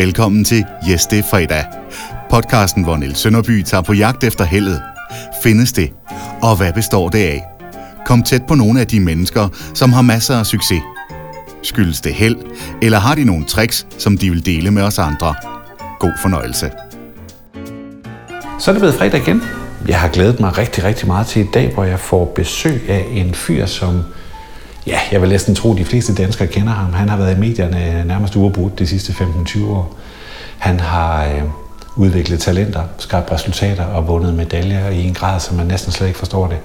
Velkommen til Yes, det er fredag. Podcasten, hvor Niels Sønderby tager på jagt efter heldet. Findes det? Og hvad består det af? Kom tæt på nogle af de mennesker, som har masser af succes. Skyldes det held, eller har de nogle tricks, som de vil dele med os andre? God fornøjelse. Så er det blevet fredag igen. Jeg har glædet mig rigtig, rigtig meget til i dag, hvor jeg får besøg af en fyr, som ja, jeg vil næsten tro, at de fleste danskere kender ham. Han har været i medierne nærmest uafbrudt de sidste 15-20 år. Han har øh, udviklet talenter, skabt resultater og vundet medaljer i en grad, som man næsten slet ikke forstår det.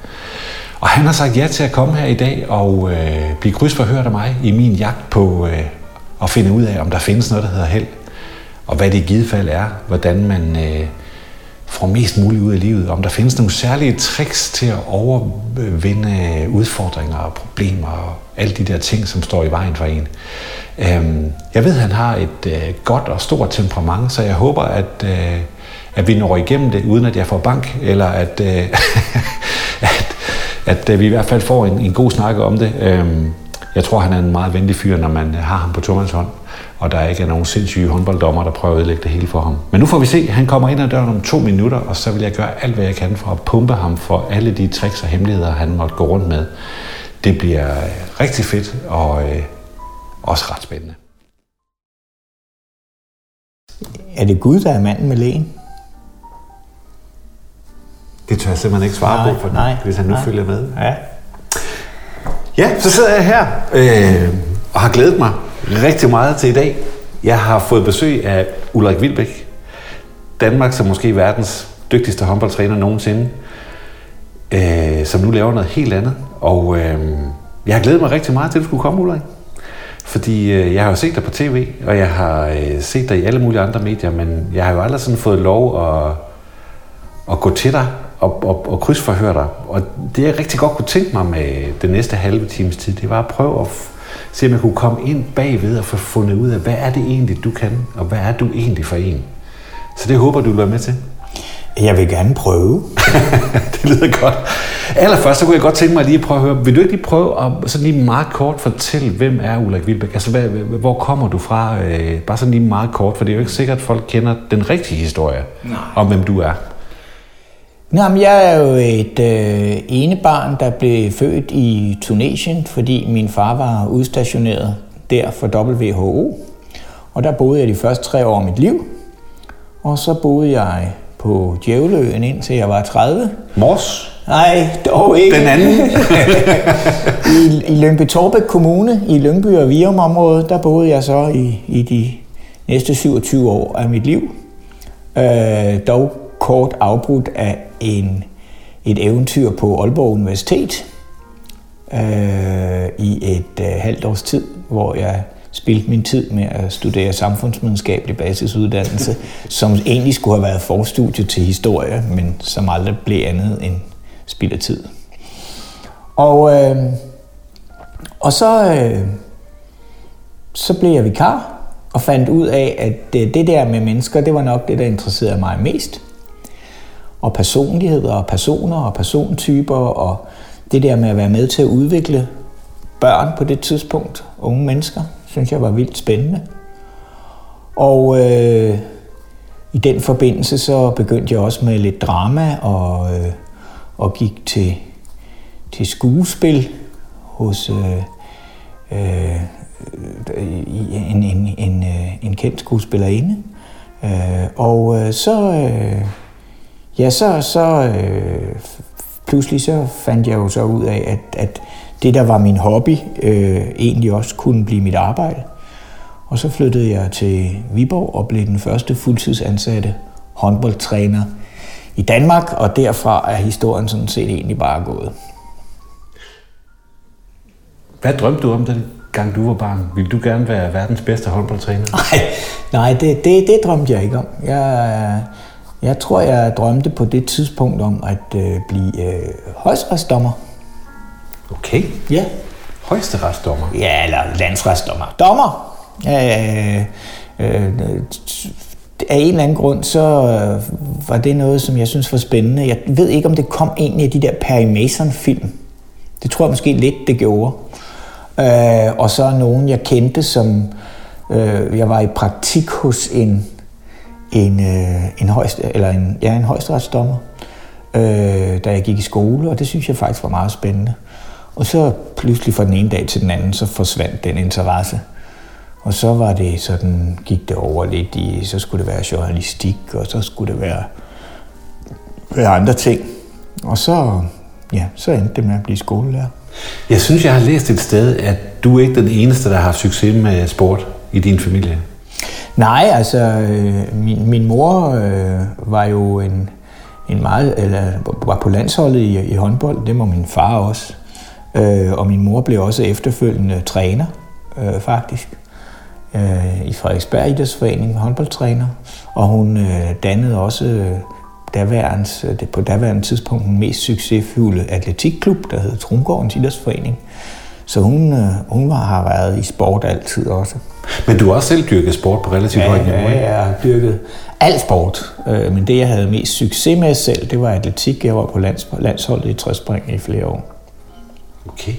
Og han har sagt ja til at komme her i dag og øh, blive krydsforhørt af mig i min jagt på øh, at finde ud af, om der findes noget, der hedder held, og hvad det i givet fald er, hvordan man øh, får mest muligt ud af livet, om der findes nogle særlige tricks til at overvinde udfordringer og problemer og alle de der ting, som står i vejen for en. Øhm, jeg ved, at han har et øh, godt og stort temperament, så jeg håber, at, øh, at vi når igennem det, uden at jeg får bank, eller at, øh, at, at vi i hvert fald får en, en god snak om det. Øhm, jeg tror, han er en meget venlig fyr, når man har ham på tomandshånd. hånd og der ikke er nogen sindssyge håndbolddommer, der prøver at ødelægge det hele for ham. Men nu får vi se, han kommer ind ad døren om to minutter, og så vil jeg gøre alt, hvad jeg kan for at pumpe ham for alle de tricks og hemmeligheder, han måtte gå rundt med. Det bliver rigtig fedt og øh, også ret spændende. Er det Gud, der er manden med lægen? Det tør jeg simpelthen ikke svare nej, på, for nej, hvis han nu nej. følger med. Ja. Ja, så sidder jeg her øh, og har glædet mig rigtig meget til i dag. Jeg har fået besøg af Ulrik Vilbæk, Danmark som måske verdens dygtigste håndboldtræner nogensinde, øh, som nu laver noget helt andet. Og øh, jeg har glædet mig rigtig meget til, at du skulle komme, Ulrik. Fordi øh, jeg har jo set dig på tv, og jeg har øh, set dig i alle mulige andre medier, men jeg har jo aldrig sådan fået lov at, at gå til dig og, og, og krydsforhøre dig. Og det jeg rigtig godt kunne tænke mig med den næste halve times tid, det var at prøve at se om jeg kunne komme ind bagved og få fundet ud af, hvad er det egentlig, du kan, og hvad er du egentlig for en. Så det håber du vil være med til. Jeg vil gerne prøve. det lyder godt. Allerførst, så kunne jeg godt tænke mig lige at prøve at høre, vil du ikke lige prøve at sådan lige meget kort fortælle, hvem er Ulrik Vilbæk? Altså, hvad, hvor kommer du fra? Øh, bare sådan lige meget kort, for det er jo ikke sikkert, at folk kender den rigtige historie Nej. om, hvem du er. Nå, men jeg er jo et øh, ene barn, der blev født i Tunesien, fordi min far var udstationeret der for WHO. Og der boede jeg de første tre år af mit liv. Og så boede jeg på Djævleøen indtil jeg var 30. Mors? Nej, dog ikke. Den anden? I, i Lyngby Torbæk Kommune, i Lyngby og Virum området, der boede jeg så i, i de næste 27 år af mit liv. Øh, dog kort afbrudt af en, et eventyr på Aalborg Universitet øh, i et øh, halvt års tid, hvor jeg spildte min tid med at studere samfundsvidenskabelig basisuddannelse, som egentlig skulle have været forstudie til historie, men som aldrig blev andet end spild af tid. Og, øh, og så, øh, så blev jeg vikar og fandt ud af, at det, det der med mennesker, det var nok det, der interesserede mig mest. Og personligheder og personer og persontyper og det der med at være med til at udvikle børn på det tidspunkt, unge mennesker, synes jeg var vildt spændende. Og øh, i den forbindelse så begyndte jeg også med lidt drama og, øh, og gik til, til skuespil hos øh, øh, en, en, en, øh, en kendt skuespillerinde. Øh, og øh, så, øh, ja, så, så øh, pludselig så fandt jeg jo så ud af, at, at det, der var min hobby, øh, egentlig også kunne blive mit arbejde. Og så flyttede jeg til Viborg og blev den første fuldtidsansatte håndboldtræner i Danmark, og derfra er historien sådan set egentlig bare gået. Hvad drømte du om den gang du var barn? Vil du gerne være verdens bedste håndboldtræner? Nej, nej det, det, det drømte jeg ikke om. Jeg, jeg tror, jeg drømte på det tidspunkt om at øh, blive øh, højstretsdommer. Okay. Ja. Højesteretsdommer? Ja, eller landsretsdommer. Dommer! Øh, øh, af en eller anden grund, så øh, var det noget, som jeg synes var spændende. Jeg ved ikke, om det kom en af de der Perry Mason-film. Det tror jeg måske lidt, det gjorde. Øh, og så nogen, jeg kendte, som Øh, jeg var i praktik hos en, en, øh, en, højst, eller en, ja, en højesteretsdommer, øh, da jeg gik i skole, og det synes jeg faktisk var meget spændende. Og så pludselig fra den ene dag til den anden, så forsvandt den interesse. Og så var det sådan, gik det over lidt i, så skulle det være journalistik, og så skulle det være, være andre ting. Og så, ja, så endte det med at blive skolelærer. Jeg synes, jeg har læst et sted, at du er ikke den eneste, der har haft succes med sport i din familie. Nej, altså, øh, min, min mor øh, var jo en, en meget, eller var på landsholdet i, i håndbold, det var min far også. Øh, og min mor blev også efterfølgende træner, øh, faktisk, øh, i Frederiksberg Idrætsforening, håndboldtræner. Og hun øh, dannede også øh, daværens, øh, det på daværende tidspunkt den mest succesfulde atletikklub, der hed Trungårdens Idrætsforening. Så hun, øh, hun var, har været i sport altid også. Men du har også selv dyrket sport på relativt ja, højt niveau, Ja, jeg har dyrket al sport. Øh, men det, jeg havde mest succes med selv, det var atletik. Jeg var på lands, landsholdet i træspring i flere år. Okay.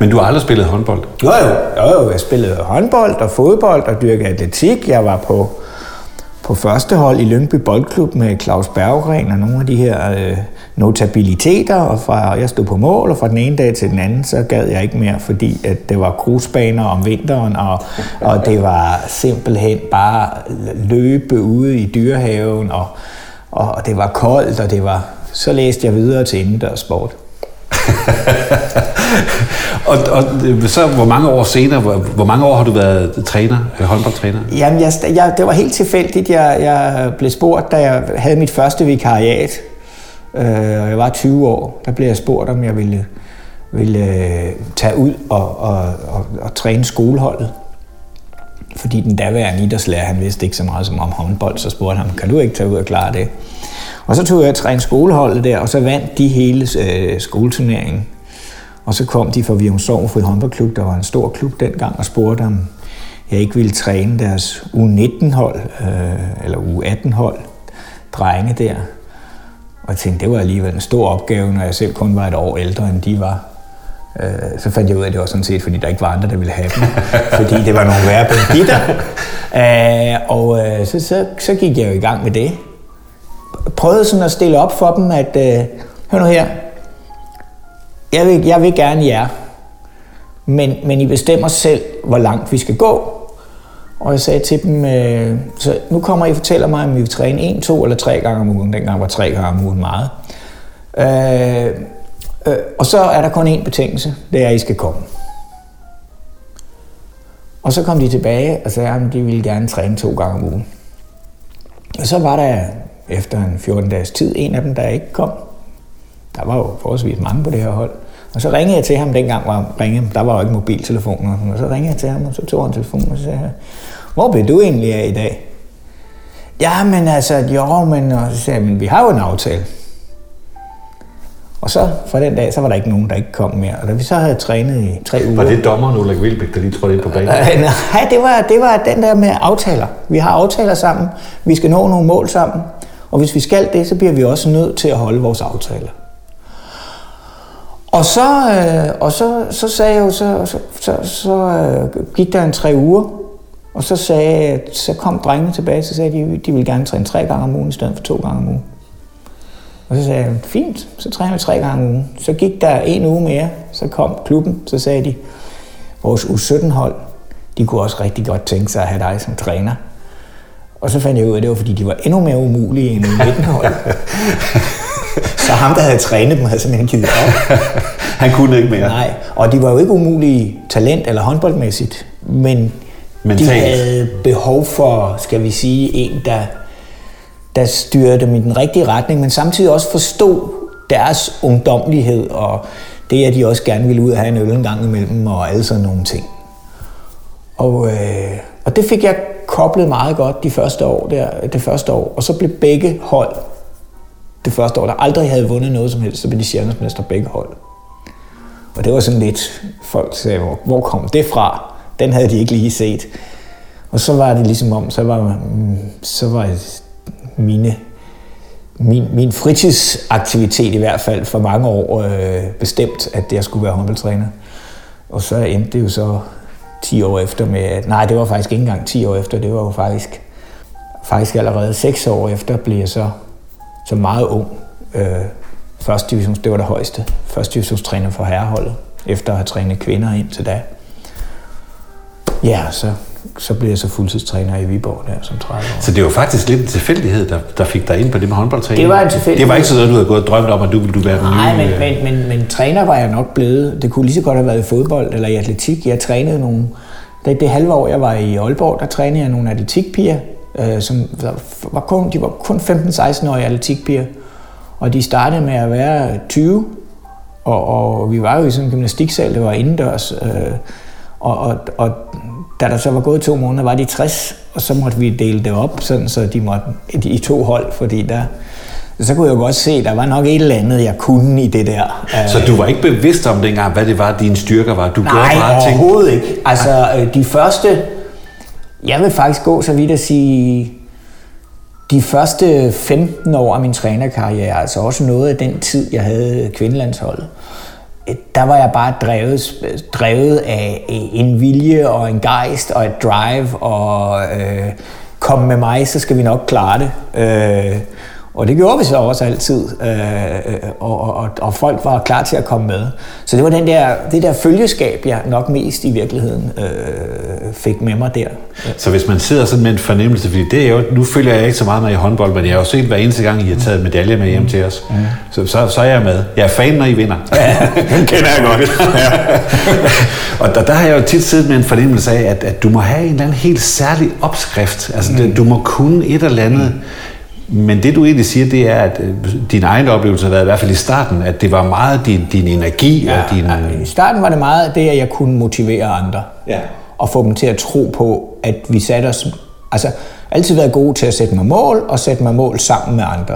Men du har aldrig spillet håndbold? Jo, jo. jo, jo. Jeg spillede håndbold og fodbold og dyrkede atletik. Jeg var på, på første hold i Lyngby Boldklub med Claus Berggren og nogle af de her øh, notabiliteter. Og fra, jeg stod på mål, og fra den ene dag til den anden, så gad jeg ikke mere, fordi at det var grusbaner om vinteren, og, og det var simpelthen bare løbe ude i dyrehaven, og, og det var koldt, og det var... Så læste jeg videre til indendørs sport. og, og øh, så hvor mange år senere, hvor, hvor mange år har du været træner, øh, håndboldtræner? Jamen, jeg, jeg, det var helt tilfældigt. Jeg, jeg blev spurgt, da jeg havde mit første vikariat, øh, og jeg var 20 år, der blev jeg spurgt, om jeg ville, ville øh, tage ud og, og, og, og træne skoleholdet. Fordi den daværende idrætslærer, han vidste ikke så meget som om håndbold, så spurgte han, kan du ikke tage ud og klare det? Og så tog jeg at træne skoleholdet der, og så vandt de hele øh, skoleturneringen. Og så kom de fra Virum Sogn Fri Håndboldklub, der var en stor klub dengang, og spurgte om jeg ikke ville træne deres U19-hold, øh, eller U18-hold, drenge der. Og jeg tænkte, det var alligevel en stor opgave, når jeg selv kun var et år ældre, end de var. Øh, så fandt jeg ud af, at det var sådan set, fordi der ikke var andre, der ville have dem. fordi det var nogle værre banditter. Øh, og øh, så, så, så gik jeg jo i gang med det prøvede sådan at stille op for dem, at øh, hør nu her, jeg vil, jeg vil gerne jer, men, men I bestemmer selv, hvor langt vi skal gå. Og jeg sagde til dem, øh, så nu kommer I og fortæller mig, om vi vil træne en, to eller tre gange om ugen. Dengang var tre gange om ugen meget. Øh, øh, og så er der kun én betingelse, det er, at I skal komme. Og så kom de tilbage og sagde, at de ville gerne træne to gange om ugen. Og så var der efter en 14 dages tid, en af dem, der ikke kom. Der var jo forholdsvis mange på det her hold. Og så ringede jeg til ham, dengang var ringe, der var jo ikke mobiltelefoner. Og så ringede jeg til ham, og så tog han telefonen og sagde, hvor blev du egentlig af i dag? Ja, men altså, jo, men, og så sagde jeg, men vi har jo en aftale. Og så fra den dag, så var der ikke nogen, der ikke kom mere. Og da vi så havde trænet i tre uger... Var det dommeren Ulrik Vilbæk, der lige trådte ind på banen? Øh, nej, det var, det var den der med aftaler. Vi har aftaler sammen. Vi skal nå nogle mål sammen. Og hvis vi skal det, så bliver vi også nødt til at holde vores aftaler. Og så, øh, og så, så sagde jeg jo, så, så, så, så øh, gik der en tre uger, og så, sagde, så kom drengene tilbage, så sagde de, de ville gerne træne tre gange om ugen i stedet for to gange om ugen. Og så sagde jeg, fint, så træner vi tre gange om ugen. Så gik der en uge mere, så kom klubben, så sagde de, vores U17-hold, de kunne også rigtig godt tænke sig at have dig som træner. Og så fandt jeg ud af, at det var, fordi de var endnu mere umulige end U19-hold. så ham, der havde trænet dem, havde simpelthen givet op. Han kunne ikke mere. Nej, og de var jo ikke umulige talent- eller håndboldmæssigt, men Mentalt. de havde behov for, skal vi sige, en, der der styrte dem i den rigtige retning, men samtidig også forstod deres ungdomlighed, og det, at de også gerne ville ud og have en øl en gang imellem, og alle sådan nogle ting. Og, øh, og det fik jeg koblet meget godt de første år der, det første år, og så blev begge hold det første år, der aldrig havde vundet noget som helst, så blev de sjældensmester begge hold. Og det var sådan lidt, folk sagde, hvor, hvor kom det fra? Den havde de ikke lige set. Og så var det ligesom om, så var, så var mine, min, min fritidsaktivitet i hvert fald for mange år øh, bestemt, at jeg skulle være håndboldtræner. Og så endte det jo så 10 år efter med... Nej, det var faktisk ikke engang 10 år efter, det var jo faktisk, faktisk allerede 6 år efter, blev jeg så, så meget ung. Øh, første divisions, det var det højeste. Første divisionstræner for herreholdet, efter at have trænet kvinder ind til da. Ja, så så blev jeg så fuldtidstræner i Viborg der som 30 år. Så det var faktisk lidt en tilfældighed, der, der fik dig ind på det med håndboldtræning? Det var en tilfældighed. Det var ikke sådan noget, du havde gået og drømt om, at du ville du være den Nej, nye... men, men, men, men, træner var jeg nok blevet. Det kunne lige så godt have været i fodbold eller i atletik. Jeg trænede nogle... Det, det halve år, jeg var i Aalborg, der trænede jeg nogle atletikpiger, øh, som var kun, de var kun 15-16-årige atletikpiger. Og de startede med at være 20, og, og vi var jo i sådan en gymnastiksal, det var indendørs. Øh, og, og, og da der så var gået to måneder, var de 60, og så måtte vi dele det op, sådan, så de måtte i to hold, fordi der, så kunne jeg jo godt se, at der var nok et eller andet, jeg kunne i det der. Så du var ikke bevidst om dengang, hvad det var, dine styrker var? Du Nej, gjorde bare ting. overhovedet ikke. Altså, øh, de første... Jeg vil faktisk gå så vidt at sige... De første 15 år af min trænerkarriere, altså også noget af den tid, jeg havde kvindelandsholdet, Øh, der var jeg bare drevet, drevet af en vilje og en gejst og et drive og øh, kom med mig, så skal vi nok klare det. Øh, og det gjorde vi så også altid, øh, og, og, og folk var klar til at komme med. Så det var den der, det der følgeskab, jeg nok mest i virkeligheden øh, fik med mig der. Så hvis man sidder sådan med en fornemmelse, fordi det er jo, nu følger jeg ikke så meget med i håndbold, men jeg har jo set hver eneste gang, I har taget medaljer med hjem til os. Mm. Så, så, så er jeg med. Jeg er fan, når I vinder. Ja, den kender jeg godt. ja. og der, der har jeg jo tit siddet med en fornemmelse af, at, at du må have en eller anden helt særlig opskrift. Altså, mm. du må kunne et eller andet. Mm men det du egentlig siger, det er, at øh, din egen oplevelse har været, i hvert fald i starten, at det var meget din, din energi ja, og din... Ja, I starten var det meget det, at jeg kunne motivere andre. Ja. Og få dem til at tro på, at vi satte os... Altså, altid været gode til at sætte mig mål, og sætte mig mål sammen med andre.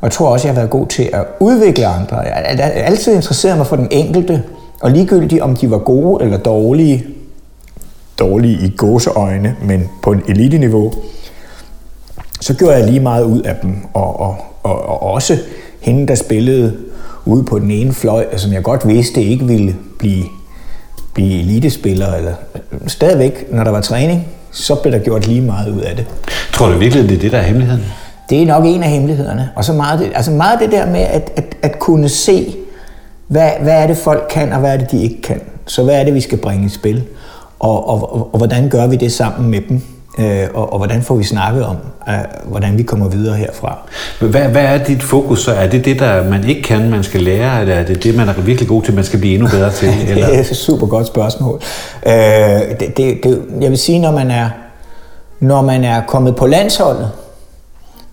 Og jeg tror også, jeg har været god til at udvikle andre. Jeg har altid interesseret mig for den enkelte, og ligegyldigt om de var gode eller dårlige, dårlige i gåseøjne, men på et elite-niveau, så gjorde jeg lige meget ud af dem, og, og, og, og også hende, der spillede ude på den ene fløj, som jeg godt vidste ikke ville blive, blive elitespiller, eller stadigvæk, når der var træning, så blev der gjort lige meget ud af det. Tror du virkelig, det er det, der er hemmeligheden? Det er nok en af hemmelighederne. Og så meget det, altså meget det der med at, at, at kunne se, hvad, hvad er det folk kan, og hvad er det de ikke kan. Så hvad er det, vi skal bringe i spil? Og, og, og, og hvordan gør vi det sammen med dem? Øh, og, og hvordan får vi snakket om, øh, hvordan vi kommer videre herfra. Hvad, hvad er dit fokus så? Er det det, der man ikke kan, man skal lære, eller er det det, man er virkelig god til, man skal blive endnu bedre til? Eller? det er et super godt spørgsmål. Øh, det, det, det, jeg vil sige, når man er når man er kommet på landsholdet,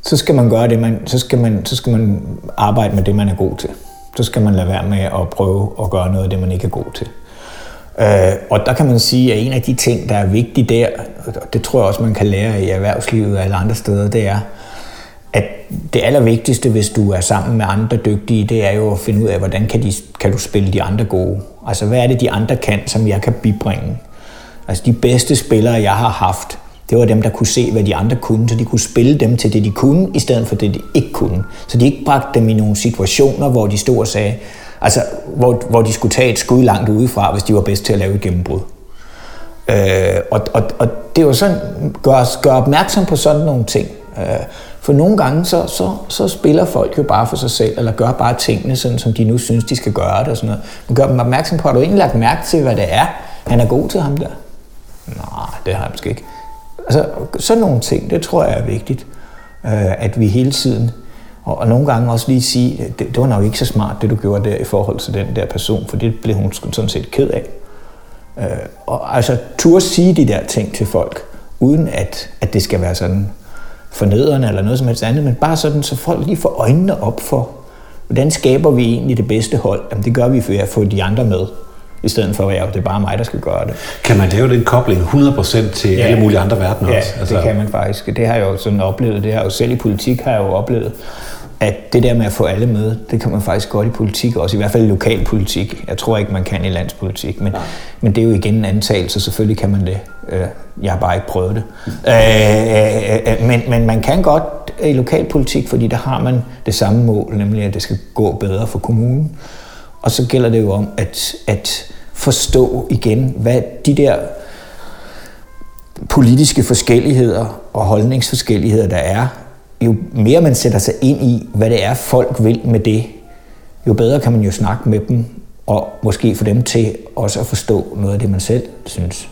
så skal man gøre det, man, så, skal man, så skal man arbejde med det, man er god til. Så skal man lade være med at prøve at gøre noget af det, man ikke er god til. Øh, og der kan man sige, at en af de ting, der er vigtige der, og det tror jeg også, man kan lære i erhvervslivet og alle andre steder, det er, at det allervigtigste, hvis du er sammen med andre dygtige, det er jo at finde ud af, hvordan kan, de, kan du spille de andre gode. Altså, hvad er det, de andre kan, som jeg kan bibringe? Altså, de bedste spillere, jeg har haft, det var dem, der kunne se, hvad de andre kunne, så de kunne spille dem til det, de kunne, i stedet for det, de ikke kunne. Så de ikke bragte dem i nogle situationer, hvor de stod og sagde, Altså, hvor, hvor de skulle tage et skud langt udefra, hvis de var bedst til at lave et gennembrud. Øh, og, og, og det er jo sådan, gør, gør opmærksom på sådan nogle ting. Øh, for nogle gange, så, så, så spiller folk jo bare for sig selv, eller gør bare tingene, sådan, som de nu synes, de skal gøre det og sådan noget. Men gør dem opmærksom på, har du egentlig lagt mærke til, hvad det er, han er god til ham der? Nej, det har jeg måske ikke. Altså, sådan nogle ting, det tror jeg er vigtigt, øh, at vi hele tiden og, og nogle gange også lige sige, det, det var nok ikke så smart, det du gjorde der i forhold til den der person, for det blev hun sådan set ked af. Øh, og altså turde sige de der ting til folk, uden at, at det skal være sådan fornedrende eller noget som helst andet, men bare sådan, så folk lige får øjnene op for, hvordan skaber vi egentlig det bedste hold? Jamen det gør vi ved at få de andre med i stedet for at det er bare mig, der skal gøre det. Kan man lave den kobling 100% til ja. alle mulige andre verdener ja, også? Altså... det kan man faktisk. Det har jeg jo sådan oplevet. Det har jeg jo selv i politik har jeg jo oplevet, at det der med at få alle med, det kan man faktisk godt i politik også, i hvert fald i lokalpolitik. Jeg tror ikke, man kan i landspolitik, men, men det er jo igen en antagelse, selvfølgelig kan man det. Øh, jeg har bare ikke prøvet det. Øh, øh, men, men man kan godt i lokalpolitik, fordi der har man det samme mål, nemlig at det skal gå bedre for kommunen. Og så gælder det jo om at, at forstå igen, hvad de der politiske forskelligheder og holdningsforskelligheder, der er, jo mere man sætter sig ind i, hvad det er, folk vil med det, jo bedre kan man jo snakke med dem, og måske få dem til også at forstå noget af det, man selv synes.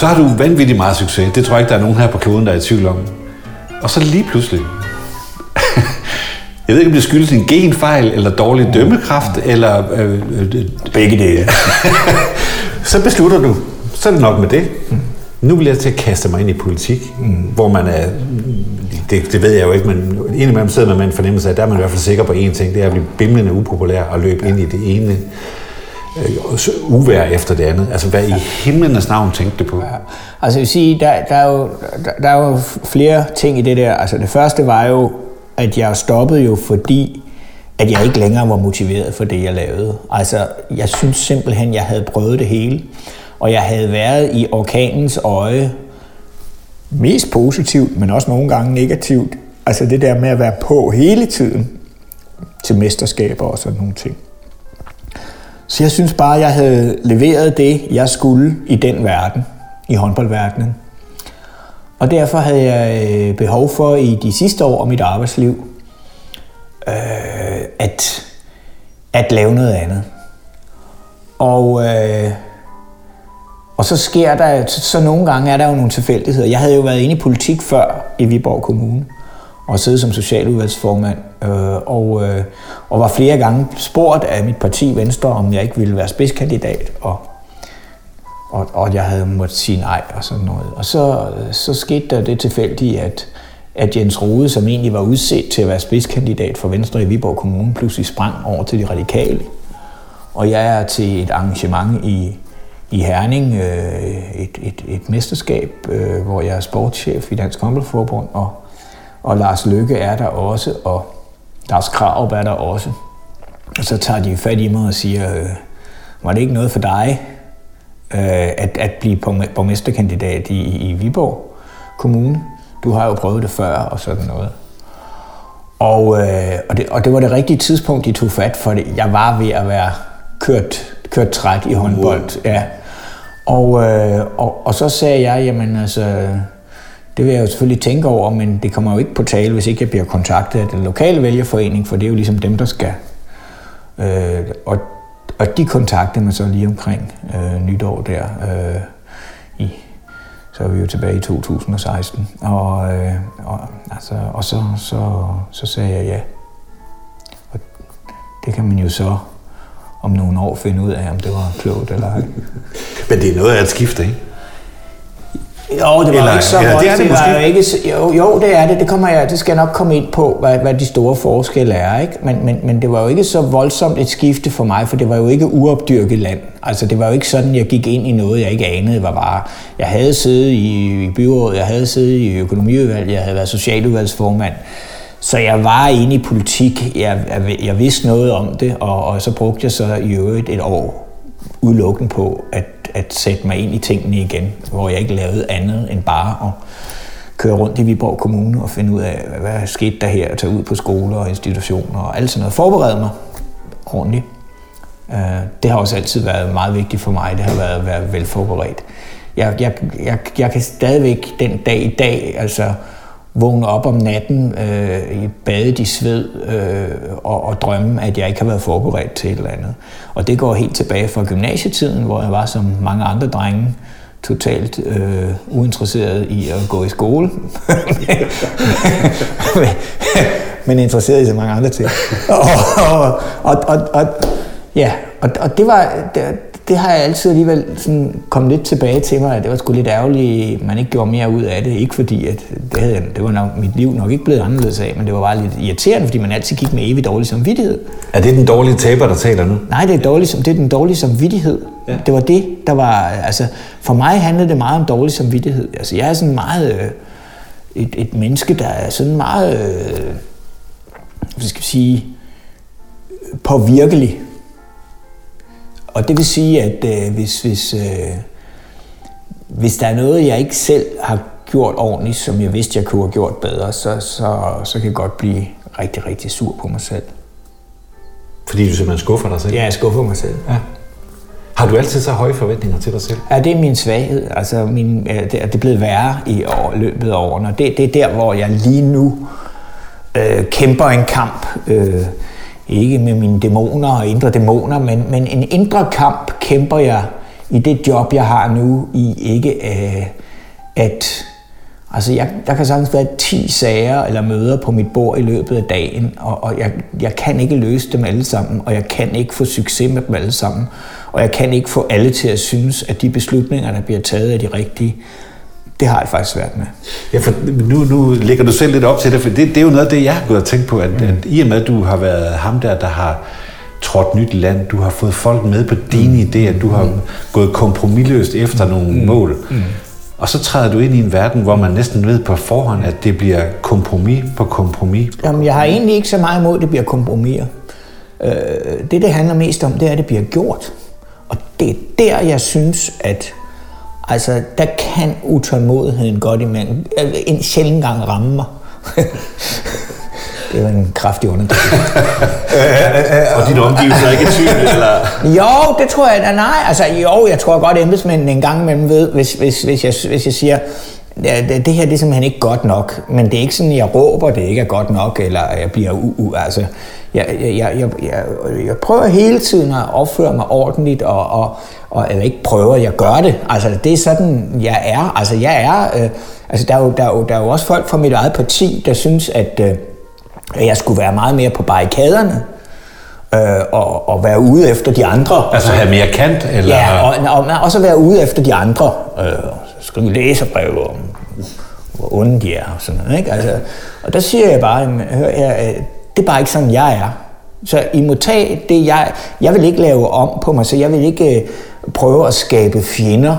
Så har du vanvittigt meget succes. Det tror jeg ikke, der er nogen her på kloden, der er i tvivl om. Og så lige pludselig, jeg ved ikke, om det skyldes en genfejl, eller dårlig dømmekraft, eller... Øh, øh, Begge dele. så beslutter du, så er det nok med det. Nu vil jeg til at kaste mig ind i politik, mm. hvor man er, det, det ved jeg jo ikke, men indimellem sidder man med en fornemmelse af, at der er man i hvert fald sikker på én ting, det er at blive bimlende upopulær og løbe ind i det ene øh, uvær efter det andet. Altså, hvad i himlenes navn tænkte du på? Ja. Altså, jeg vil sige, der, der, er jo, der, der er jo flere ting i det der. Altså, det første var jo, at jeg stoppede jo, fordi at jeg ikke længere var motiveret for det, jeg lavede. Altså, jeg synes simpelthen, jeg havde prøvet det hele, og jeg havde været i orkanens øje, mest positivt, men også nogle gange negativt. Altså det der med at være på hele tiden til mesterskaber og sådan nogle ting. Så jeg synes bare, at jeg havde leveret det, jeg skulle i den verden, i håndboldverdenen. Og derfor havde jeg øh, behov for i de sidste år af mit arbejdsliv, øh, at, at lave noget andet. Og, øh, og så sker der, så, så nogle gange er der jo nogle tilfældigheder. Jeg havde jo været inde i politik før i Viborg Kommune, og siddet som socialudvalgsformand, øh, og, øh, og var flere gange spurgt af mit parti Venstre, om jeg ikke ville være spidskandidat, og, og, og jeg havde måttet sige nej og sådan noget. Og så, så skete der det tilfældige, at, at Jens Rode, som egentlig var udset til at være spidskandidat for Venstre i Viborg Kommune, pludselig sprang over til de radikale. Og jeg er til et arrangement i, i Herning, øh, et, et, et mesterskab, øh, hvor jeg er sportschef i Dansk Håndboldforbund, og, og Lars Lykke er der også, og Lars Krav er der også. Og så tager de fat i mig og siger, øh, var det ikke noget for dig øh, at, at blive borgmesterkandidat i, i Viborg Kommune? Du har jo prøvet det før og sådan noget. Og, øh, og, det, og det var det rigtige tidspunkt, de tog fat, for det. jeg var ved at være kørt, kørt træt i håndbold. Ja. Og, øh, og, og så sagde jeg, jamen altså, det vil jeg jo selvfølgelig tænke over, men det kommer jo ikke på tale, hvis ikke jeg bliver kontaktet af den lokale vælgerforening, for det er jo ligesom dem, der skal. Øh, og, og de kontaktede mig så lige omkring øh, nytår der. Øh, i, så er vi jo tilbage i 2016. Og, øh, og, altså, og så, så, så sagde jeg ja. Og det kan man jo så om nogle år finde ud af, om det var klogt eller ej. Men det er noget af et skifte, ikke? Jo, det var eller, ikke så eller, det, er det, det var jo ikke, jo, jo, det er det. Det, kommer jeg, det skal jeg nok komme ind på, hvad, hvad de store forskelle er. Ikke? Men, men, men det var jo ikke så voldsomt et skifte for mig, for det var jo ikke uopdyrket land. Altså, det var jo ikke sådan, jeg gik ind i noget, jeg ikke anede, hvad var. Jeg havde siddet i, i byrådet, jeg havde siddet i økonomiudvalget, jeg havde været socialudvalgsformand. Så jeg var inde i politik, jeg, jeg, jeg vidste noget om det, og, og så brugte jeg så i øvrigt et år udelukkende på at, at sætte mig ind i tingene igen, hvor jeg ikke lavede andet end bare at køre rundt i Viborg Kommune og finde ud af, hvad, der skete der her, tage ud på skoler og institutioner og alt sådan noget. Forberede mig ordentligt. Øh, det har også altid været meget vigtigt for mig, det har været at være velforberedt. Jeg, jeg, jeg, jeg kan stadigvæk den dag i dag, altså vågne op om natten, øh, bade i sved øh, og, og drømme, at jeg ikke har været forberedt til et eller andet. Og det går helt tilbage fra gymnasietiden, hvor jeg var som mange andre drenge, totalt øh, uinteresseret i at gå i skole. men interesseret i så mange andre ting. og, og, og, og, og, ja, og, og det var, det, det har jeg altid alligevel sådan kommet lidt tilbage til mig, at det var sgu lidt ærgerligt, at man ikke gjorde mere ud af det. Ikke fordi, at det, havde, det var nok, mit liv nok ikke blevet anderledes af, men det var bare lidt irriterende, fordi man altid gik med evig dårlig samvittighed. Er det den dårlige taber, der taler nu? Nej, det er, dårlig, det er den dårlige samvittighed. Ja. Det var det, der var... Altså, for mig handlede det meget om dårlig samvittighed. Altså, jeg er sådan meget... Øh, et, et menneske, der er sådan meget... Øh, hvad skal vi sige... Påvirkelig og det vil sige, at øh, hvis, hvis, øh, hvis der er noget, jeg ikke selv har gjort ordentligt, som jeg vidste, jeg kunne have gjort bedre, så, så, så kan jeg godt blive rigtig, rigtig sur på mig selv. Fordi du simpelthen skuffer dig selv? Ja, jeg skuffer mig selv. Ja. Har du altid så høje forventninger til dig selv? Ja, det er min svaghed. Altså, min, det, er blevet værre i år, løbet af årene. Det, det er der, hvor jeg lige nu øh, kæmper en kamp. Øh, ikke med mine dæmoner og indre dæmoner, men, men en indre kamp kæmper jeg i det job, jeg har nu, i ikke øh, at... Altså, jeg, der kan sagtens være 10 sager eller møder på mit bord i løbet af dagen, og, og jeg, jeg kan ikke løse dem alle sammen, og jeg kan ikke få succes med dem alle sammen, og jeg kan ikke få alle til at synes, at de beslutninger, der bliver taget, er de rigtige. Det har jeg faktisk svært med. Ja, for nu, nu lægger du selv lidt op til det, for det, det er jo noget af det, jeg har gået og tænkt på, at, mm. at i og med, at du har været ham der, der har trådt nyt land, du har fået folk med på dine mm. idéer, du har mm. gået kompromilløst efter mm. nogle mm. mål. Mm. Og så træder du ind i en verden, hvor man næsten ved på forhånd, at det bliver kompromis på kompromis. Jamen, jeg har egentlig ikke så meget imod, at det bliver kompromiser. Øh, det, det handler mest om, det er, at det bliver gjort. Og det er der, jeg synes, at altså, der kan utålmodigheden godt imellem en sjældent gang ramme mig. Det var en kraftig underdrivelse. og dine omgivelser er ikke tvivl, eller? Jo, det tror jeg. Nej, altså jo, jeg tror godt, at embedsmændene en gang imellem ved, hvis, hvis, hvis, jeg, hvis jeg siger, det, det her det er simpelthen ikke godt nok, men det er ikke sådan, at jeg råber, det ikke er godt nok, eller jeg bliver u, u altså, jeg, jeg, jeg, jeg, jeg, jeg prøver hele tiden at opføre mig ordentligt, og, og, og eller ikke prøver, jeg gør det. Altså, det er sådan, jeg er. Altså, jeg er, øh, altså, der er, jo, der, er jo, der er jo også folk fra mit eget parti, der synes, at øh, jeg skulle være meget mere på barrikaderne øh, og, og være ude efter de andre. Altså have mere kant? Eller? Ja, og, og, og også være ude efter de andre. Øh, skrive læserbrev om, hvor onde de er og sådan noget. Ikke? Altså, og der siger jeg bare, hør her, det er bare ikke sådan, jeg er. Så I må tage det, jeg... Jeg vil ikke lave om på mig, så jeg vil ikke øh, prøve at skabe fjender,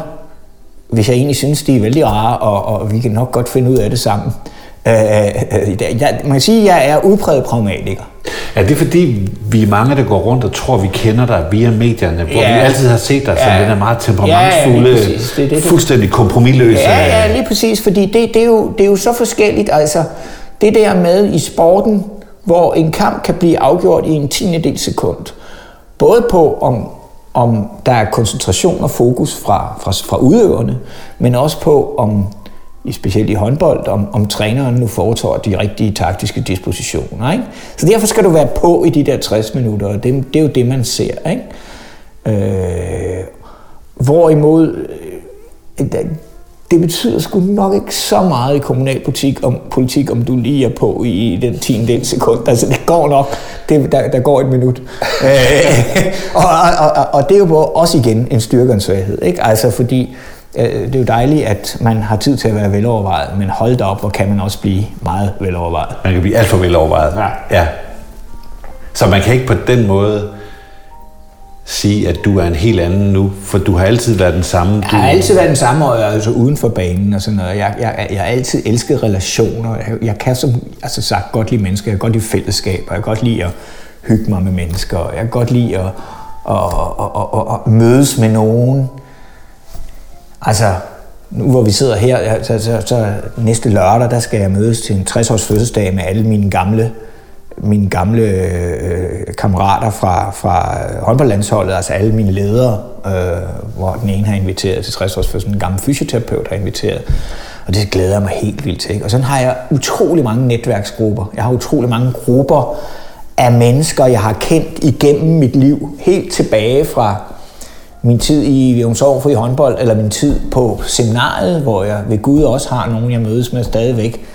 hvis jeg egentlig synes, de er vældig rare, og, og vi kan nok godt finde ud af det sammen. Øh, øh, jeg, man kan sige, at jeg er udpræget pragmatiker. Er det fordi, vi er mange, der går rundt og tror, vi kender dig via medierne, hvor ja. vi altid har set dig som ja. den er meget temperamentsfulde, ja, ja, det, det, det. fuldstændig kompromilløse? Ja, ja, lige præcis, fordi det, det, er jo, det er jo så forskelligt. Altså, det der med i sporten, hvor en kamp kan blive afgjort i en tiende del sekund. Både på, om, om der er koncentration og fokus fra, fra, fra udøverne, men også på, om i specielt i håndbold, om, om træneren nu foretager de rigtige taktiske dispositioner. Ikke? Så derfor skal du være på i de der 60 minutter, og det, det er jo det, man ser. Ikke? Øh, hvorimod, øh, det betyder sgu nok ikke så meget i kommunalpolitik, om, politik, om du lige er på i den tiendel sekund. Altså, det går nok. Det, der, der går et minut. øh, og, og, og, og det er jo også igen en styrke og en svaghed. Ikke? Altså, fordi det er jo dejligt, at man har tid til at være velovervejet, men hold da op, hvor kan man også blive meget velovervejet. Man kan blive alt for velovervejet. Ja. ja. Så man kan ikke på den måde sige, at du er en helt anden nu, for du har altid været den samme. Du... Jeg har altid været den samme, og jeg er altså uden for banen og sådan noget. Jeg, jeg, jeg har altid elsket relationer. Jeg, jeg kan som altså sagt godt lide mennesker, jeg kan godt lide fællesskaber, jeg kan godt lide at hygge mig med mennesker, jeg kan godt lide at, at, at, at, at, at mødes med nogen. Altså, nu hvor vi sidder her, så, så, så næste lørdag, der skal jeg mødes til en 60-års fødselsdag med alle mine gamle mine gamle øh, kammerater fra, fra håndboldlandsholdet, altså alle mine ledere, øh, hvor den ene har inviteret til 60 års fødsel, en gammel fysioterapeut har inviteret. Og det glæder jeg mig helt vildt til. Ikke? Og sådan har jeg utrolig mange netværksgrupper. Jeg har utrolig mange grupper af mennesker, jeg har kendt igennem mit liv, helt tilbage fra min tid i Viumsov for i håndbold, eller min tid på seminariet, hvor jeg ved Gud også har nogen, jeg mødes med stadigvæk.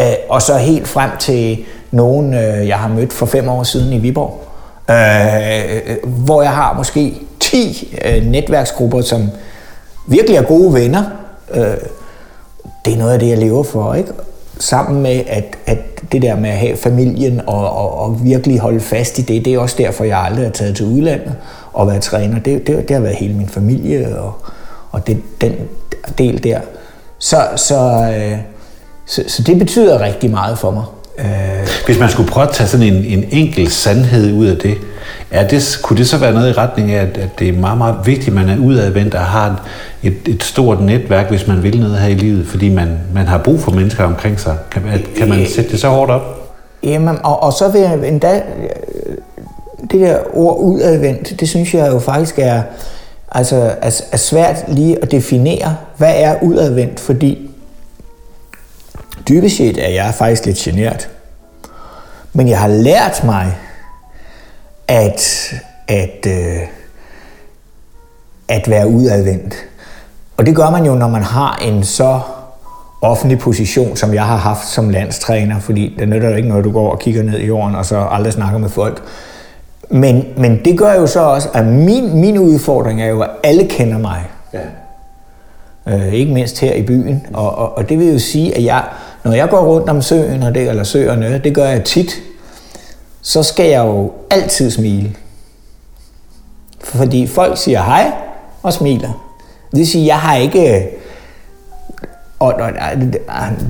Øh, og så helt frem til nogen, øh, jeg har mødt for fem år siden i Viborg. Øh, hvor jeg har måske 10 øh, netværksgrupper, som virkelig er gode venner. Øh, det er noget af det, jeg lever for, ikke? Sammen med, at, at det der med at have familien og, og, og virkelig holde fast i det, det er også derfor, jeg aldrig har taget til udlandet og været træner. Det, det, det har været hele min familie og, og det, den del der. Så, så, øh, så, så det betyder rigtig meget for mig. Øh, Hvis man skulle prøve at tage sådan en, en enkelt sandhed ud af det, Er det, kunne det så være noget i retning af, at, at det er meget, meget vigtigt, at man er udadvendt og har et, et, et stort netværk, hvis man vil noget her i livet, fordi man, man har brug for mennesker omkring sig? Kan, kan man sætte det så hårdt op? Jamen, og, og så vil jeg endda, øh, det der ord udadvendt, det synes jeg jo faktisk er, altså, er, er svært lige at definere, hvad er udadvendt, fordi dybest set er jeg faktisk lidt genert. Men jeg har lært mig, at, at, øh, at være udadvendt. Og det gør man jo, når man har en så offentlig position, som jeg har haft som landstræner, fordi det nytter jo ikke noget, du går og kigger ned i jorden, og så aldrig snakker med folk. Men, men det gør jo så også, at min, min udfordring er jo, at alle kender mig. Ja. Øh, ikke mindst her i byen. Og, og, og det vil jo sige, at jeg, når jeg går rundt om søen, og det, eller søerne, det gør jeg tit, så skal jeg jo altid smile. Fordi folk siger hej og smiler. Det vil sige, at jeg har ikke... Og, og,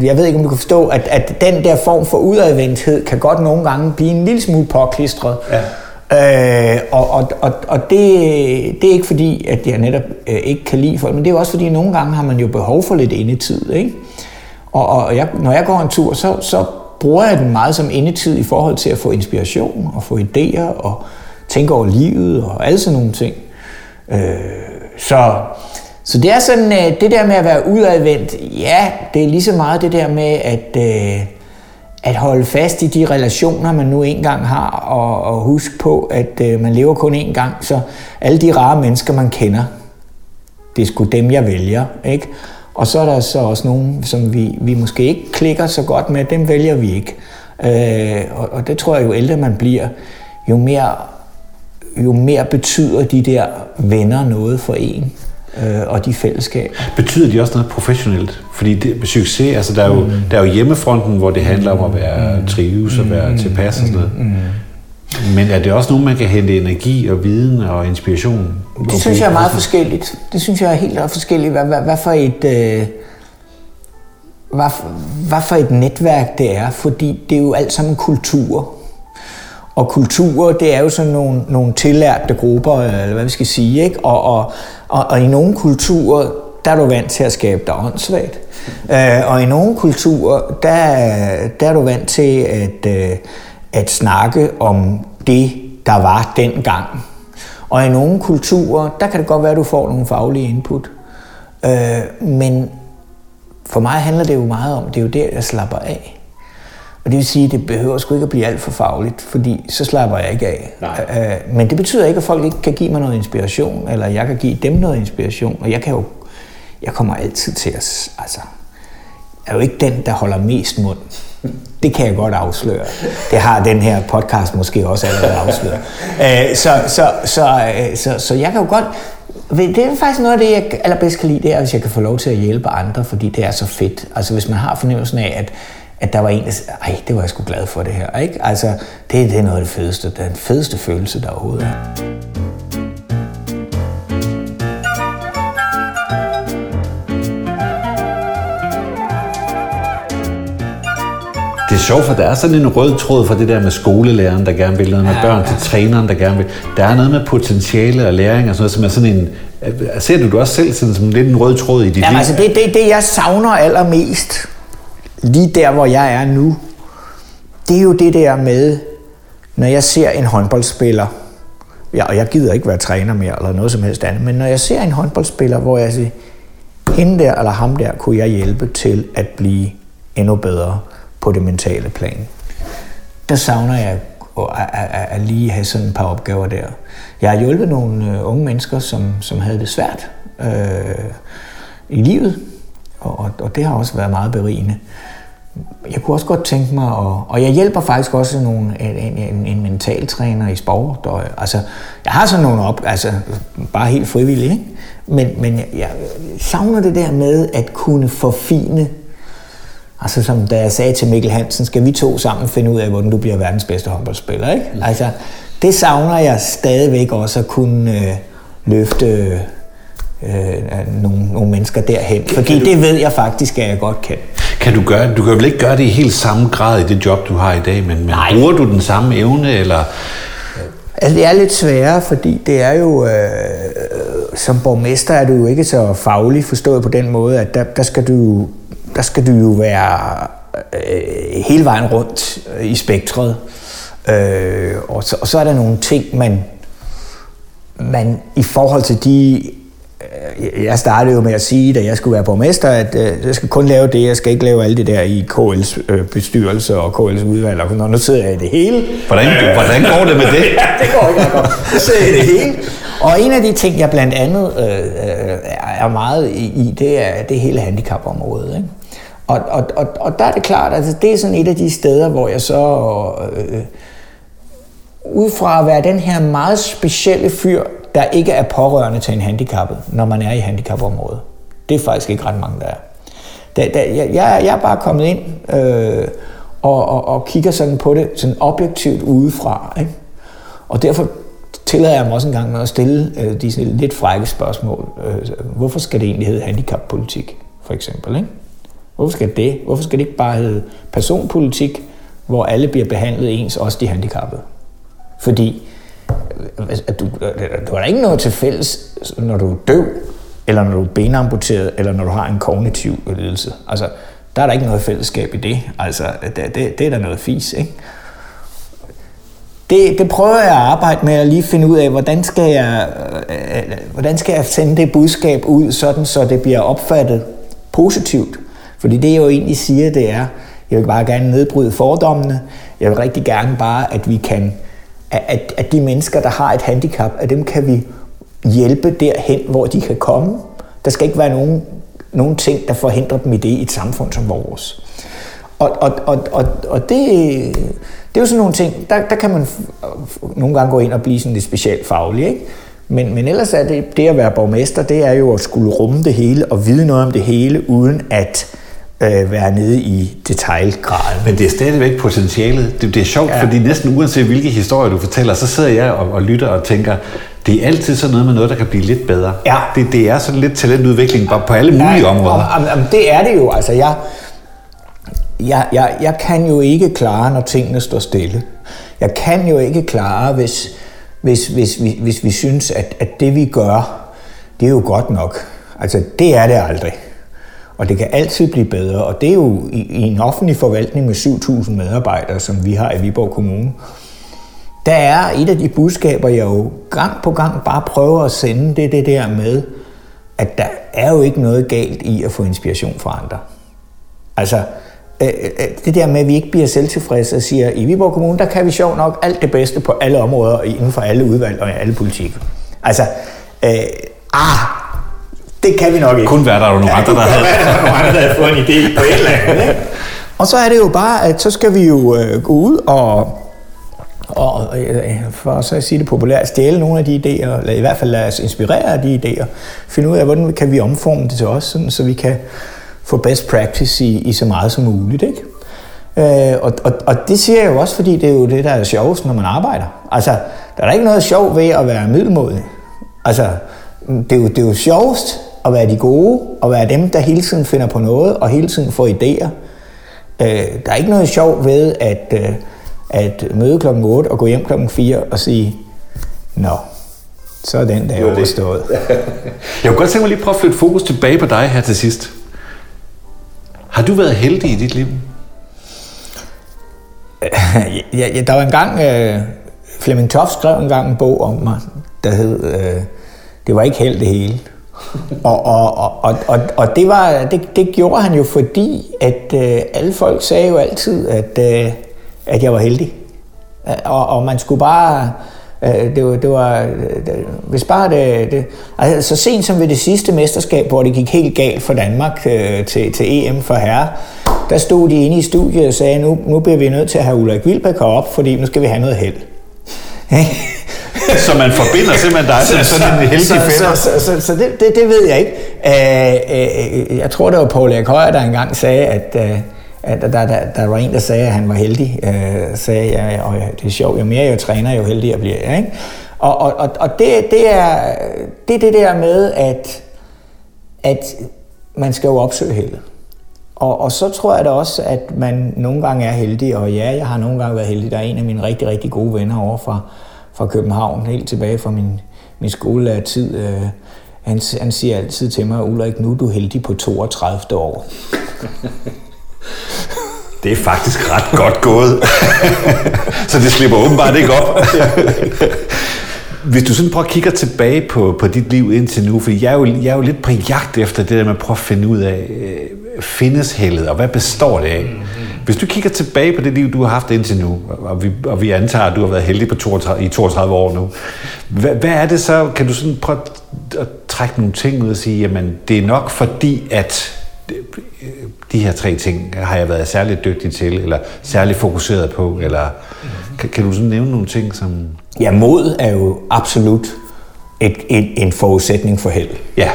jeg ved ikke, om du kan forstå, at, at den der form for udadvendthed kan godt nogle gange blive en lille smule påklistret. Ja. Øh, og og, og, og det, det er ikke fordi, at jeg netop øh, ikke kan lide folk, men det er også fordi, at nogle gange har man jo behov for lidt indetid. Ikke? Og, og jeg, når jeg går en tur, så, så bruger jeg den meget som indetid i forhold til at få inspiration og få idéer og tænke over livet og alle sådan nogle ting. Øh, så, så det er sådan, øh, det der med at være udadvendt, ja, det er lige så meget det der med at, øh, at holde fast i de relationer, man nu engang har, og, og huske på, at øh, man lever kun én gang, så alle de rare mennesker, man kender, det er sgu dem, jeg vælger, ikke? Og så er der så også nogen, som vi, vi måske ikke klikker så godt med, dem vælger vi ikke. Øh, og, og det tror jeg, jo ældre man bliver, jo mere, jo mere betyder de der venner noget for en øh, og de fællesskaber. Betyder de også noget professionelt? Fordi det, succes, altså der er, jo, mm. der er jo hjemmefronten, hvor det handler om at være mm. trives og være mm. tilpas og sådan noget. Mm. Men er det også nogen, man kan hente energi og viden og inspiration? Det synes jeg er meget forskelligt. Det synes jeg er helt forskelligt. Hvad, hvad, hvad for et... Øh, hvad, hvad for et netværk det er, fordi det er jo alt sammen kultur. Og kultur, det er jo sådan nogle, nogle tillærte grupper, eller hvad vi skal sige, ikke? Og, og, og, og i nogle kulturer, der er du vant til at skabe dig åndssvagt. Øh, og i nogle kulturer, der, der er du vant til at, øh, at snakke om det, der var dengang. Og i nogle kulturer, der kan det godt være, at du får nogle faglige input. Øh, men for mig handler det jo meget om, det er jo der, jeg slapper af. Og det vil sige, at det behøver sgu ikke at blive alt for fagligt, fordi så slapper jeg ikke af. Nej. Øh, men det betyder ikke, at folk ikke kan give mig noget inspiration, eller jeg kan give dem noget inspiration. Og jeg kan jo, jeg kommer altid til at, altså, jeg er jo ikke den, der holder mest mund. Det kan jeg godt afsløre. Det har den her podcast måske også allerede afsløret. Øh, så, så, så, øh, så, så jeg kan jo godt... Det er faktisk noget af det, jeg allerbedst kan lide, det er, hvis jeg kan få lov til at hjælpe andre, fordi det er så fedt. Altså hvis man har fornemmelsen af, at, at der var en, der sagde, ej, det var jeg sgu glad for det her. Ikke? Altså, det, det er noget af det fedeste, den fedeste følelse, der overhovedet er. Sjovt, for der er sådan en rød tråd fra det der med skolelæreren, der gerne vil noget med børn, til træneren, der gerne vil. Der er noget med potentiale og læring og sådan noget, som er sådan en... Ser du du også selv sådan, som lidt en rød tråd i dit Jamen, liv? altså det, det, det, jeg savner allermest, lige der, hvor jeg er nu, det er jo det der med, når jeg ser en håndboldspiller, ja, og jeg gider ikke være træner mere, eller noget som helst andet, men når jeg ser en håndboldspiller, hvor jeg siger, hende der eller ham der, kunne jeg hjælpe til at blive endnu bedre på det mentale plan. Der savner jeg at, at, at, at lige have sådan et par opgaver der. Jeg har hjulpet nogle øh, unge mennesker, som, som havde det svært øh, i livet, og, og, og det har også været meget berigende. Jeg kunne også godt tænke mig, at, og jeg hjælper faktisk også nogle, en, en, en mentaltræner i sport. Og, altså, jeg har sådan nogle op, altså bare helt frivilligt, ikke? Men, men jeg, jeg savner det der med at kunne forfine Altså som da jeg sagde til Mikkel Hansen, skal vi to sammen finde ud af, hvordan du bliver verdens bedste håndboldspiller, ikke? Altså, det savner jeg stadigvæk også at kunne øh, løfte øh, nogle, nogle mennesker derhen. Fordi du, det ved jeg faktisk, at jeg godt kan. Kan du gøre Du kan vel ikke gøre det i helt samme grad i det job, du har i dag, men, men bruger du den samme evne, eller Altså, det er lidt sværere, fordi det er jo, øh, som borgmester er du jo ikke så faglig forstået på den måde, at der, der, skal, du, der skal du jo være øh, hele vejen rundt i spektret. Øh, og, så, og så er der nogle ting, man, man i forhold til de Øh, jeg startede jo med at sige, da jeg skulle være borgmester, at øh, jeg skal kun lave det, jeg skal ikke lave alt det der i KL's øh, bestyrelse og KL's udvalg. Og når nu sidder jeg i det hele. Hvordan, hvordan går det med det? ja, det går ikke godt. Nu sidder jeg i det hele. Og en af de ting, jeg blandt andet øh, er meget i, det er det hele handicapområdet. Ikke? Og, og, og, og der er det klart, at altså, det er sådan et af de steder, hvor jeg så... Øh, ud fra at være den her meget specielle fyr, der ikke er pårørende til en handicappet, når man er i handicapområdet. Det er faktisk ikke ret mange, der er. Da, da, jeg, jeg er bare kommet ind øh, og, og, og kigger sådan på det sådan objektivt udefra. Ikke? Og derfor tillader jeg mig også en gang med at stille øh, de lidt frække spørgsmål. Øh, hvorfor skal det egentlig hedde handicappolitik, for eksempel? Ikke? Hvorfor skal det? Hvorfor skal det ikke bare hedde personpolitik, hvor alle bliver behandlet ens, også de handicappede? Fordi at du, øh, du har da ikke noget til fælles, når du er døv, eller når du er benamputeret, eller når du har en kognitiv lidelse. Altså, der er der ikke noget fællesskab i det. Altså, det, det, det er da noget fis, ikke? Det, det prøver jeg at arbejde med at lige finde ud af, hvordan skal jeg, øh, hvordan skal jeg sende det budskab ud, sådan så det bliver opfattet positivt. Fordi det, jeg jo egentlig siger, det er, jeg vil bare gerne nedbryde fordommene. Jeg vil rigtig gerne bare, at vi kan at, at de mennesker, der har et handicap, at dem kan vi hjælpe derhen, hvor de kan komme. Der skal ikke være nogen, nogen ting, der forhindrer dem i det i et samfund som vores. Og, og, og, og, og det, det er jo sådan nogle ting, der, der kan man nogle gange gå ind og blive sådan lidt specielt faglig, ikke? Men, men ellers er det, det at være borgmester, det er jo at skulle rumme det hele og vide noget om det hele, uden at øh, være nede i detaljgraden. Men det er stadigvæk potentialet. Det, det er sjovt, ja. fordi næsten uanset hvilke historier du fortæller, så sidder jeg og, og lytter og tænker, det er altid sådan noget med noget, der kan blive lidt bedre. Ja. Det, det er sådan lidt talentudvikling bare på alle mulige Nej, områder. Om, om, om, det er det jo. Altså, jeg, jeg, jeg, jeg kan jo ikke klare, når tingene står stille. Jeg kan jo ikke klare, hvis, hvis, hvis, hvis, hvis vi synes, at, at det vi gør, det er jo godt nok. Altså, det er det aldrig. Og det kan altid blive bedre, og det er jo i, i en offentlig forvaltning med 7.000 medarbejdere, som vi har i Viborg Kommune. Der er et af de budskaber, jeg jo gang på gang bare prøver at sende, det er det der med, at der er jo ikke noget galt i at få inspiration fra andre. Altså, øh, øh, det der med, at vi ikke bliver selvtilfredse og siger, i Viborg Kommune, der kan vi sjov nok alt det bedste på alle områder, inden for alle udvalg og i alle politikker. Altså, øh, ah, det kan vi nok ikke. Kun være der er nogle andre, der havde. der er nogle andre, der havde fået en idé på et eller andet. Ikke? Og så er det jo bare, at så skal vi jo øh, gå ud og og øh, for så at sige det populært, stjæle nogle af de idéer, eller i hvert fald lade os inspirere af de idéer, finde ud af, hvordan kan vi omforme det til os, sådan, så vi kan få best practice i, i så meget som muligt. Ikke? Øh, og, og, og det siger jeg jo også, fordi det er jo det, der er sjovest, når man arbejder. Altså, der er ikke noget sjov ved at være middelmodig. Altså, det er jo, det er jo sjovest at være de gode, og være dem, der hele tiden finder på noget, og hele tiden får idéer. Øh, der er ikke noget sjov ved at, øh, at møde klokken 8 og gå hjem klokken 4 og sige, nå, så er den der overstået. Jeg kunne godt tænke mig lige prøve at flytte fokus tilbage på dig her til sidst. Har du været heldig i dit liv? ja, ja, der var en gang, øh, Flemming Toft skrev en gang en bog om mig, der hed øh, Det var ikke held det hele og, og, og, og, og det, var, det, det gjorde han jo fordi, at øh, alle folk sagde jo altid, at, øh, at jeg var heldig. Øh, og, og man skulle bare... Øh, det var, det var, det, hvis bare det, det, altså så sent som ved det sidste mesterskab, hvor det gik helt galt for Danmark øh, til, til EM for herre, der stod de inde i studiet og sagde, nu, nu bliver vi nødt til at have Ulrik Vilbæk op, fordi nu skal vi have noget held. så man forbinder simpelthen dig som sådan en heldig fætter. Så, så, så, så det, det, det ved jeg ikke. Uh, uh, jeg tror, det var Paul Erik Højer, der engang sagde, at, uh, at der, der, der var en, der sagde, at han var heldig. Uh, sagde, ja, og det er sjovt, jo mere jeg træner, jo heldigere bliver jeg. Ikke? Og, og, og, og det, det, er, det er det der med, at, at man skal jo opsøge heldet. Og, og så tror jeg da også, at man nogle gange er heldig, og ja, jeg har nogle gange været heldig. Der er en af mine rigtig, rigtig gode venner over fra, fra København, helt tilbage fra min, min skolelærer-tid. Øh, han, han siger altid til mig, Ulrik, nu er du heldig på 32 år. Det er faktisk ret godt gået. så det slipper åbenbart ikke op. Hvis du sådan prøver at kigge tilbage på, på dit liv indtil nu, for jeg er, jo, jeg er jo lidt på jagt efter det der med at prøve at finde ud af, øh, findes heldet, og hvad består det af? Hvis du kigger tilbage på det liv, du har haft indtil nu, og vi, og vi antager, at du har været heldig på 32, i 32 år nu, hvad, hvad er det så? Kan du sådan prøve at trække nogle ting ud og sige, jamen det er nok fordi, at de her tre ting har jeg været særligt dygtig til, eller særligt fokuseret på, eller kan, kan du sådan nævne nogle ting, som... Ja, mod er jo absolut et, et, en forudsætning for held. Ja.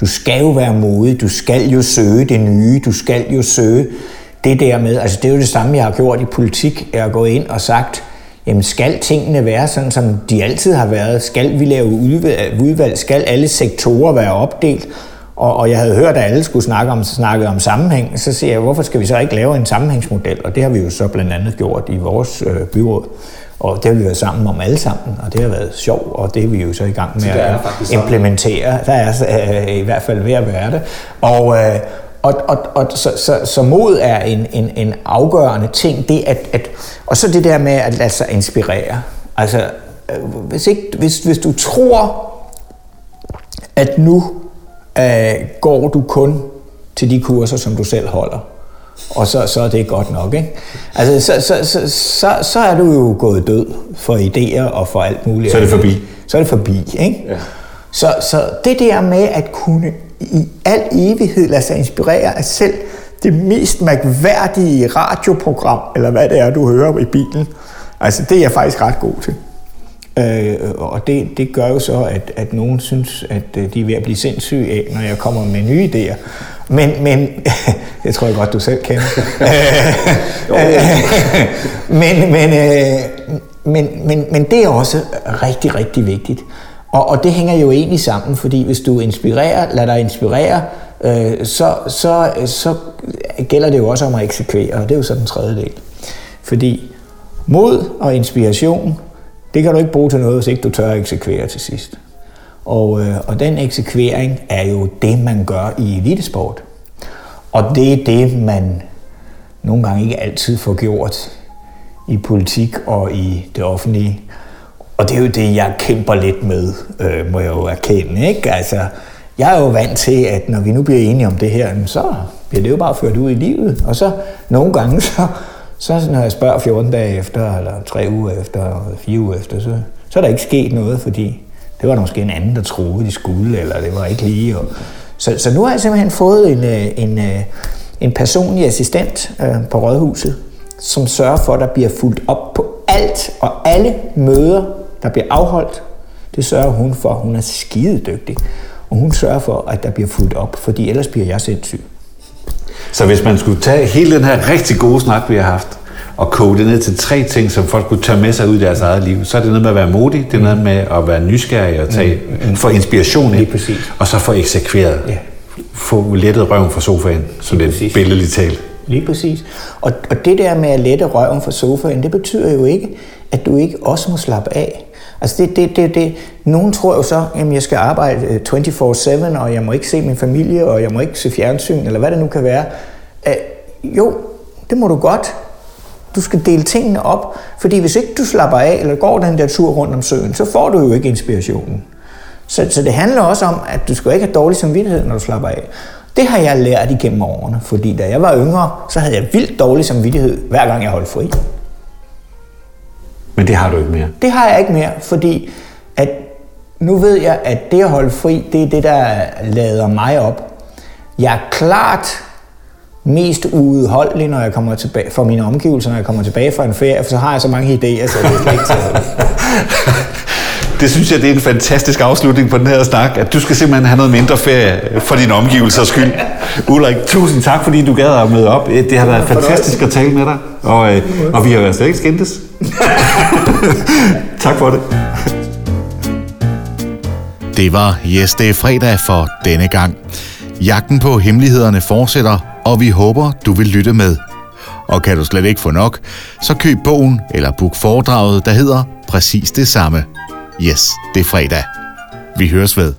Du skal jo være modig, du skal jo søge det nye, du skal jo søge det der med, altså det er jo det samme, jeg har gjort i politik, jeg har gået ind og sagt, jamen skal tingene være sådan, som de altid har været? Skal vi lave udvalg? Skal alle sektorer være opdelt? Og, og jeg havde hørt, at alle skulle snakke om, snakke om sammenhæng. Så siger jeg, hvorfor skal vi så ikke lave en sammenhængsmodel? Og det har vi jo så blandt andet gjort i vores øh, byråd. Og det har vi været sammen om alle sammen, og det har været sjovt, og det er vi jo så i gang med at implementere. Der er øh, i hvert fald ved at være det. Og, øh, og, og, og så, så, så mod er en, en, en afgørende ting, det at, at, og så det der med at lade sig inspirere. Altså, øh, hvis, ikke, hvis, hvis du tror, at nu øh, går du kun til de kurser, som du selv holder, og så, så er det godt nok. Ikke? Altså, så, så, så, så, så er du jo gået død for idéer og for alt muligt. Så er det forbi. Så er det forbi. Ikke? Ja. Så, så det der med at kunne i al evighed lade sig inspirere af selv det mest mærkværdige radioprogram, eller hvad det er, du hører i bilen, altså det er jeg faktisk ret god til. Øh, og det, det gør jo så, at, at nogen synes, at øh, de er ved at blive sindssyge af, når jeg kommer med nye idéer. Men, men det tror jeg godt, du selv kender. men, men, øh, men, men, men det er også rigtig, rigtig vigtigt. Og, og det hænger jo egentlig sammen, fordi hvis du inspirerer, lader dig inspirere, øh, så, så, så gælder det jo også om at eksekvere, og det er jo så den tredje del. Fordi mod og inspiration, det kan du ikke bruge til noget, hvis ikke du tør at eksekvere til sidst. Og, øh, og den eksekvering er jo det, man gør i elitesport. Og det er det, man nogle gange ikke altid får gjort i politik og i det offentlige. Og det er jo det, jeg kæmper lidt med, øh, må jeg jo erkende. Ikke? Altså, jeg er jo vant til, at når vi nu bliver enige om det her, så bliver det jo bare ført ud i livet. Og så nogle gange, så, så når jeg spørger 14 dage efter, eller 3 uger efter, eller 4 uger efter, så, så er der ikke sket noget, fordi det var der måske en anden, der troede, de skulle, eller det var ikke lige. Og, så, så nu har jeg simpelthen fået en, øh, en, øh, en personlig assistent øh, på Rådhuset, som sørger for, at der bliver fuldt op på alt og alle møder, der bliver afholdt. Det sørger hun for. Hun er skide dygtig. Og hun sørger for, at der bliver fuldt op, fordi ellers bliver jeg sindssyg. Så hvis man skulle tage hele den her rigtig gode snak, vi har haft, og koge det ned til tre ting, som folk kunne tage med sig ud i deres eget liv, så er det noget med at være modig, det er noget med at være nysgerrig og tage, mm, mm. få inspiration ind, og så få eksekveret. Ja. Få lettet røven fra sofaen, så det er billedligt talt. Lige præcis. Og, og det der med at lette røven fra sofaen, det betyder jo ikke, at du ikke også må slappe af. Altså det, det, det, det. Nogen tror jo så, at jeg skal arbejde øh, 24-7, og jeg må ikke se min familie, og jeg må ikke se fjernsyn, eller hvad det nu kan være. Uh, jo, det må du godt. Du skal dele tingene op, fordi hvis ikke du slapper af, eller går den der tur rundt om søen, så får du jo ikke inspirationen. Så, så det handler også om, at du skal ikke have dårlig samvittighed, når du slapper af. Det har jeg lært igennem årene, fordi da jeg var yngre, så havde jeg vildt dårlig samvittighed, hver gang jeg holdt fri. Men det har du ikke mere? Det har jeg ikke mere, fordi at nu ved jeg, at det at holde fri, det er det, der lader mig op. Jeg er klart mest udholdelig, når jeg kommer tilbage fra mine omgivelser, når jeg kommer tilbage fra en ferie, for så har jeg så mange idéer, så det er ikke til Det synes jeg, det er en fantastisk afslutning på den her snak, at du skal simpelthen have noget mindre ferie for din omgivelser skyld. Ulrik, tusind tak, fordi du gad at møde op. Det har været fantastisk at tale med dig, og, øh, og vi har jo slet ikke skændtes. tak for det. Det var Yes, det er fredag for denne gang. Jagten på hemmelighederne fortsætter, og vi håber, du vil lytte med. Og kan du slet ikke få nok, så køb bogen eller book foredraget, der hedder præcis det samme. Yes, det er fredag. Vi høres ved.